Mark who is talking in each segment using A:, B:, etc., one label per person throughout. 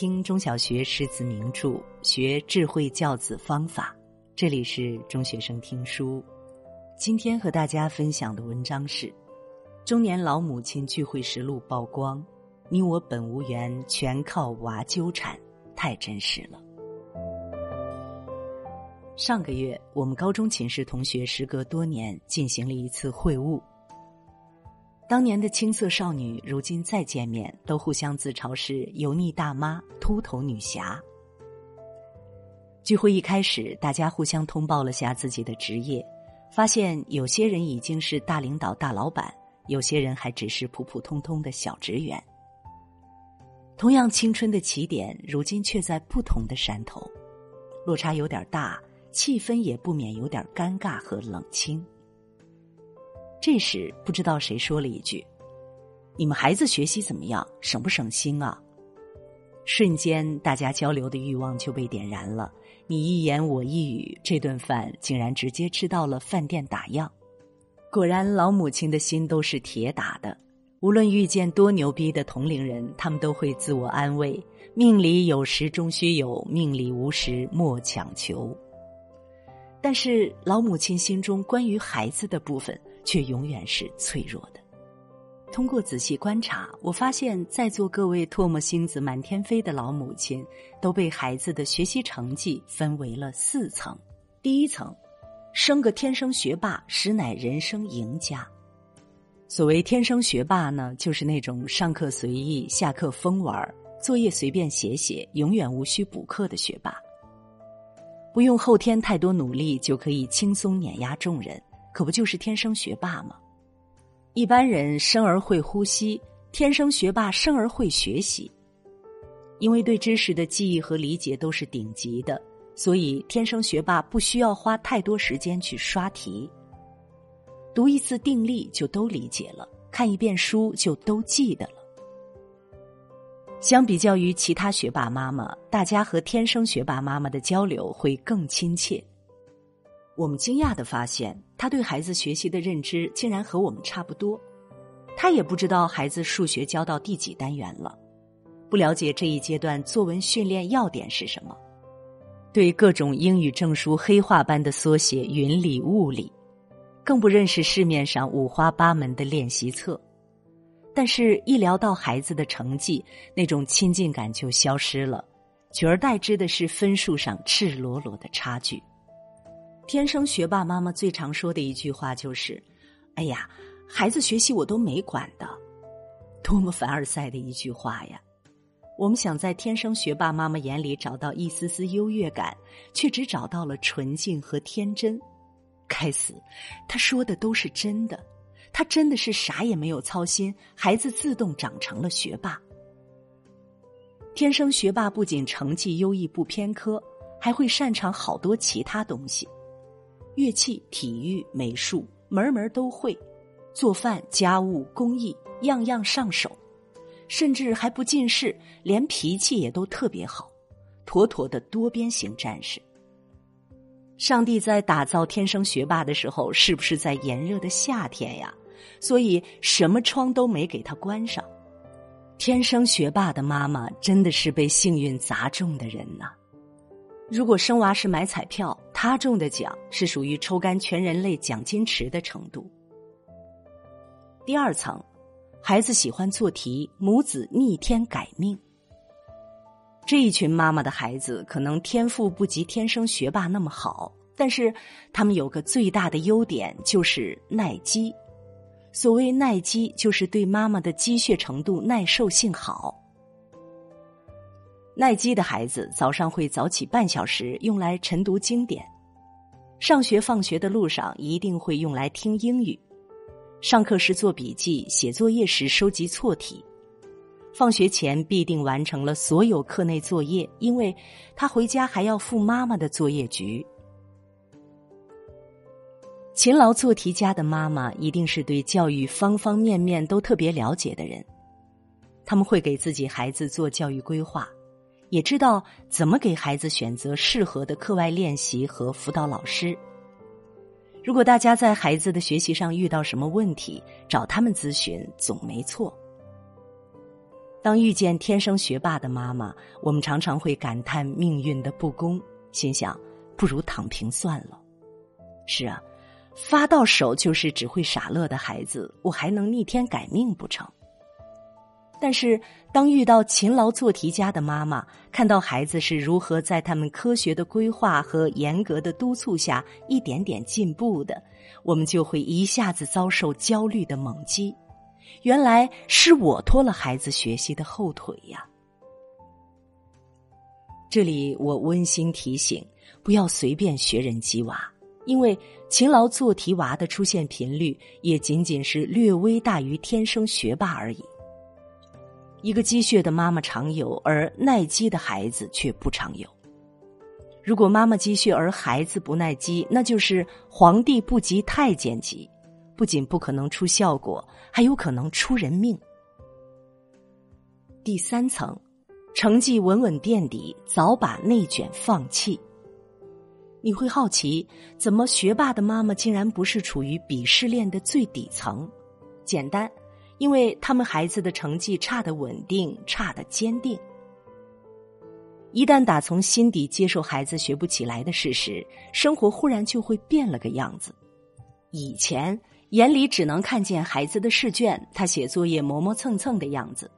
A: 听中小学诗词名著，学智慧教子方法。这里是中学生听书。今天和大家分享的文章是《中年老母亲聚会实录》曝光，你我本无缘，全靠娃纠缠，太真实了。上个月，我们高中寝室同学时隔多年进行了一次会晤。当年的青涩少女，如今再见面，都互相自嘲是油腻大妈、秃头女侠。聚会一开始，大家互相通报了下自己的职业，发现有些人已经是大领导、大老板，有些人还只是普普通通的小职员。同样青春的起点，如今却在不同的山头，落差有点大，气氛也不免有点尴尬和冷清。这时，不知道谁说了一句：“你们孩子学习怎么样？省不省心啊？”瞬间，大家交流的欲望就被点燃了。你一言我一语，这顿饭竟然直接吃到了饭店打烊。果然，老母亲的心都是铁打的。无论遇见多牛逼的同龄人，他们都会自我安慰：“命里有时终须有，命里无时莫强求。”但是，老母亲心中关于孩子的部分。却永远是脆弱的。通过仔细观察，我发现在座各位唾沫星子满天飞的老母亲，都被孩子的学习成绩分为了四层。第一层，生个天生学霸，实乃人生赢家。所谓天生学霸呢，就是那种上课随意、下课疯玩、作业随便写写、永远无需补课的学霸。不用后天太多努力，就可以轻松碾压众人。可不就是天生学霸吗？一般人生而会呼吸，天生学霸生而会学习。因为对知识的记忆和理解都是顶级的，所以天生学霸不需要花太多时间去刷题，读一次定力就都理解了，看一遍书就都记得了。相比较于其他学霸妈妈，大家和天生学霸妈妈的交流会更亲切。我们惊讶的发现，他对孩子学习的认知竟然和我们差不多。他也不知道孩子数学教到第几单元了，不了解这一阶段作文训练要点是什么，对各种英语证书黑话般的缩写云里雾里，更不认识市面上五花八门的练习册。但是，一聊到孩子的成绩，那种亲近感就消失了，取而代之的是分数上赤裸裸的差距。天生学霸妈妈最常说的一句话就是：“哎呀，孩子学习我都没管的，多么凡尔赛的一句话呀！”我们想在天生学霸妈妈眼里找到一丝丝优越感，却只找到了纯净和天真。该死，他说的都是真的，他真的是啥也没有操心，孩子自动长成了学霸。天生学霸不仅成绩优异不偏科，还会擅长好多其他东西。乐器、体育、美术，门门都会；做饭、家务、工艺，样样上手，甚至还不近视，连脾气也都特别好，妥妥的多边形战士。上帝在打造天生学霸的时候，是不是在炎热的夏天呀？所以什么窗都没给他关上。天生学霸的妈妈，真的是被幸运砸中的人呐。如果生娃是买彩票，他中的奖是属于抽干全人类奖金池的程度。第二层，孩子喜欢做题，母子逆天改命。这一群妈妈的孩子可能天赋不及天生学霸那么好，但是他们有个最大的优点就是耐积。所谓耐积，就是对妈妈的积血程度耐受性好。耐积的孩子早上会早起半小时，用来晨读经典；上学放学的路上一定会用来听英语；上课时做笔记，写作业时收集错题；放学前必定完成了所有课内作业，因为他回家还要赴妈妈的作业局。勤劳做题家的妈妈一定是对教育方方面面都特别了解的人，他们会给自己孩子做教育规划。也知道怎么给孩子选择适合的课外练习和辅导老师。如果大家在孩子的学习上遇到什么问题，找他们咨询总没错。当遇见天生学霸的妈妈，我们常常会感叹命运的不公，心想不如躺平算了。是啊，发到手就是只会傻乐的孩子，我还能逆天改命不成？但是，当遇到勤劳做题家的妈妈，看到孩子是如何在他们科学的规划和严格的督促下一点点进步的，我们就会一下子遭受焦虑的猛击。原来是我拖了孩子学习的后腿呀！这里我温馨提醒：不要随便学人鸡娃，因为勤劳做题娃的出现频率也仅仅是略微大于天生学霸而已。一个积血的妈妈常有，而耐积的孩子却不常有。如果妈妈积血而孩子不耐积，那就是皇帝不急太监急，不仅不可能出效果，还有可能出人命。第三层，成绩稳稳垫底，早把内卷放弃。你会好奇，怎么学霸的妈妈竟然不是处于鄙视链的最底层？简单。因为他们孩子的成绩差的稳定，差的坚定。一旦打从心底接受孩子学不起来的事实，生活忽然就会变了个样子。以前眼里只能看见孩子的试卷，他写作业磨磨蹭蹭的样子，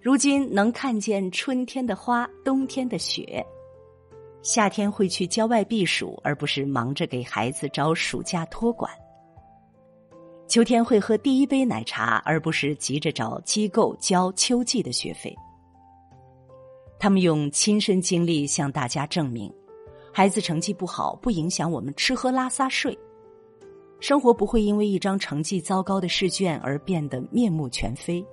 A: 如今能看见春天的花，冬天的雪。夏天会去郊外避暑，而不是忙着给孩子找暑假托管。秋天会喝第一杯奶茶，而不是急着找机构交秋季的学费。他们用亲身经历向大家证明，孩子成绩不好不影响我们吃喝拉撒睡，生活不会因为一张成绩糟糕的试卷而变得面目全非。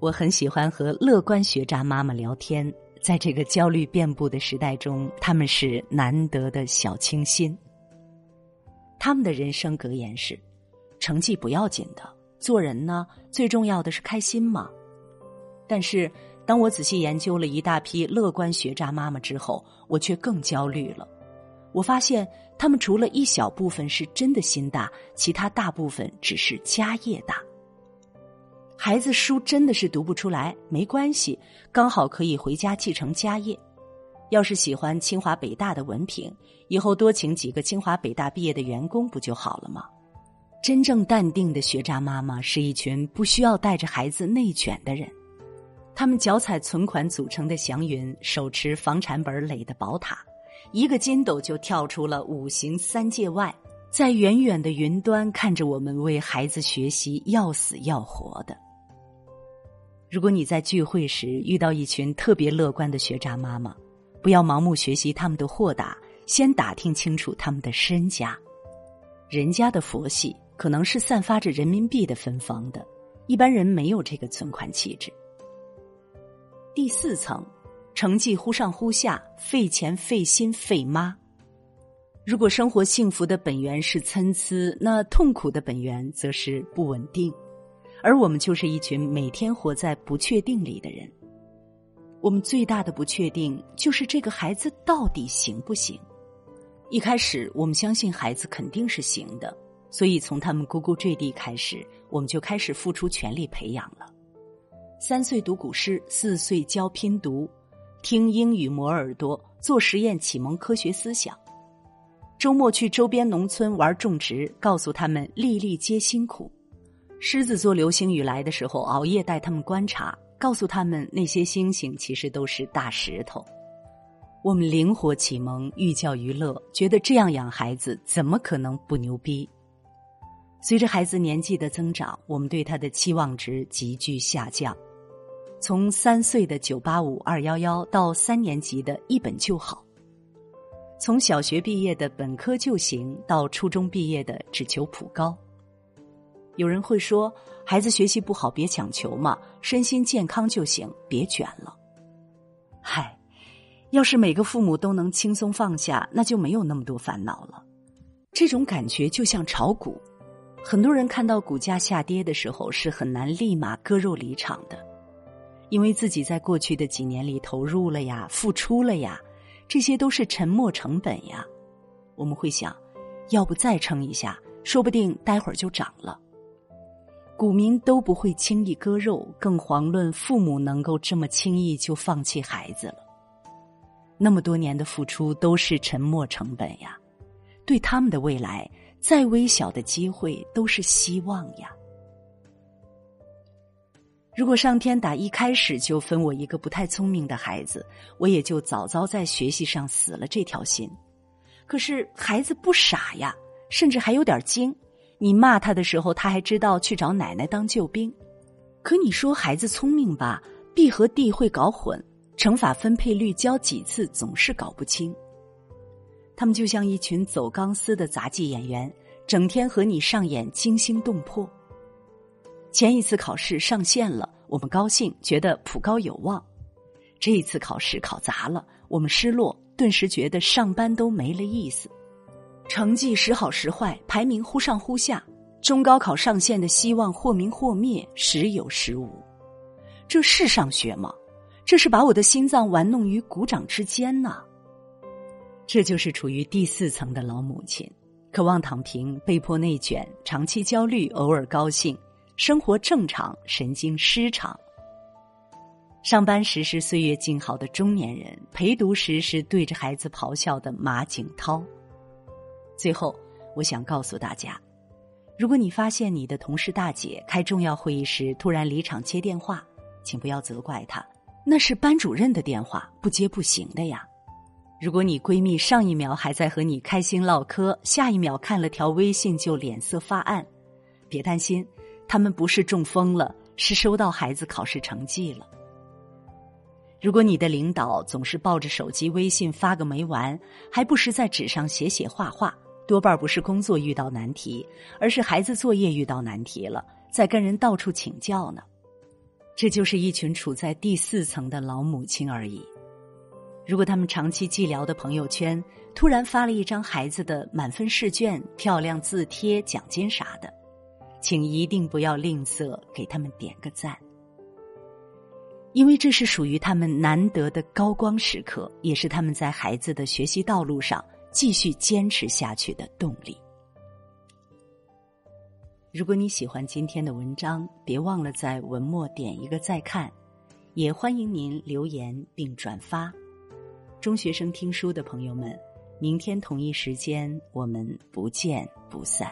A: 我很喜欢和乐观学渣妈妈聊天，在这个焦虑遍布的时代中，他们是难得的小清新。他们的人生格言是。成绩不要紧的，做人呢最重要的是开心嘛。但是当我仔细研究了一大批乐观学渣妈妈之后，我却更焦虑了。我发现他们除了一小部分是真的心大，其他大部分只是家业大。孩子书真的是读不出来，没关系，刚好可以回家继承家业。要是喜欢清华北大的文凭，以后多请几个清华北大毕业的员工不就好了吗？真正淡定的学渣妈妈是一群不需要带着孩子内卷的人，他们脚踩存款组成的祥云，手持房产本垒的宝塔，一个筋斗就跳出了五行三界外，在远远的云端看着我们为孩子学习要死要活的。如果你在聚会时遇到一群特别乐观的学渣妈妈，不要盲目学习他们的豁达，先打听清楚他们的身家，人家的佛系。可能是散发着人民币的芬芳的，一般人没有这个存款气质。第四层，成绩忽上忽下，费钱费心费妈。如果生活幸福的本源是参差，那痛苦的本源则是不稳定，而我们就是一群每天活在不确定里的人。我们最大的不确定就是这个孩子到底行不行。一开始，我们相信孩子肯定是行的。所以，从他们咕咕坠地开始，我们就开始付出全力培养了。三岁读古诗，四岁教拼读，听英语磨耳朵，做实验启蒙科学思想。周末去周边农村玩种植，告诉他们粒粒皆辛苦。狮子座流星雨来的时候，熬夜带他们观察，告诉他们那些星星其实都是大石头。我们灵活启蒙，寓教于乐，觉得这样养孩子怎么可能不牛逼？随着孩子年纪的增长，我们对他的期望值急剧下降，从三岁的九八五二幺幺到三年级的一本就好，从小学毕业的本科就行到初中毕业的只求普高。有人会说，孩子学习不好别强求嘛，身心健康就行，别卷了。嗨，要是每个父母都能轻松放下，那就没有那么多烦恼了。这种感觉就像炒股。很多人看到股价下跌的时候是很难立马割肉离场的，因为自己在过去的几年里投入了呀、付出了呀，这些都是沉没成本呀。我们会想，要不再撑一下，说不定待会儿就涨了。股民都不会轻易割肉，更遑论父母能够这么轻易就放弃孩子了。那么多年的付出都是沉没成本呀，对他们的未来，再微小的机会都是希望呀。如果上天打一开始就分我一个不太聪明的孩子，我也就早早在学习上死了这条心。可是孩子不傻呀，甚至还有点精。你骂他的时候，他还知道去找奶奶当救兵。可你说孩子聪明吧，B 和 D 会搞混，乘法分配率教几次总是搞不清。他们就像一群走钢丝的杂技演员，整天和你上演惊心动魄。前一次考试上线了，我们高兴，觉得普高有望；这一次考试考砸了，我们失落，顿时觉得上班都没了意思。成绩时好时坏，排名忽上忽下，中高考上线的希望或明或灭，时有时无。这是上学吗？这是把我的心脏玩弄于股掌之间呢。这就是处于第四层的老母亲，渴望躺平，被迫内卷，长期焦虑，偶尔高兴，生活正常，神经失常。上班时是岁月静好的中年人，陪读时是对着孩子咆哮的马景涛。最后，我想告诉大家：如果你发现你的同事大姐开重要会议时突然离场接电话，请不要责怪她，那是班主任的电话，不接不行的呀。如果你闺蜜上一秒还在和你开心唠嗑，下一秒看了条微信就脸色发暗，别担心，他们不是中风了，是收到孩子考试成绩了。如果你的领导总是抱着手机微信发个没完，还不时在纸上写写画画。多半不是工作遇到难题，而是孩子作业遇到难题了，在跟人到处请教呢。这就是一群处在第四层的老母亲而已。如果他们长期寂寥的朋友圈突然发了一张孩子的满分试卷、漂亮字帖、奖金啥的，请一定不要吝啬给他们点个赞，因为这是属于他们难得的高光时刻，也是他们在孩子的学习道路上。继续坚持下去的动力。如果你喜欢今天的文章，别忘了在文末点一个再看，也欢迎您留言并转发。中学生听书的朋友们，明天同一时间我们不见不散。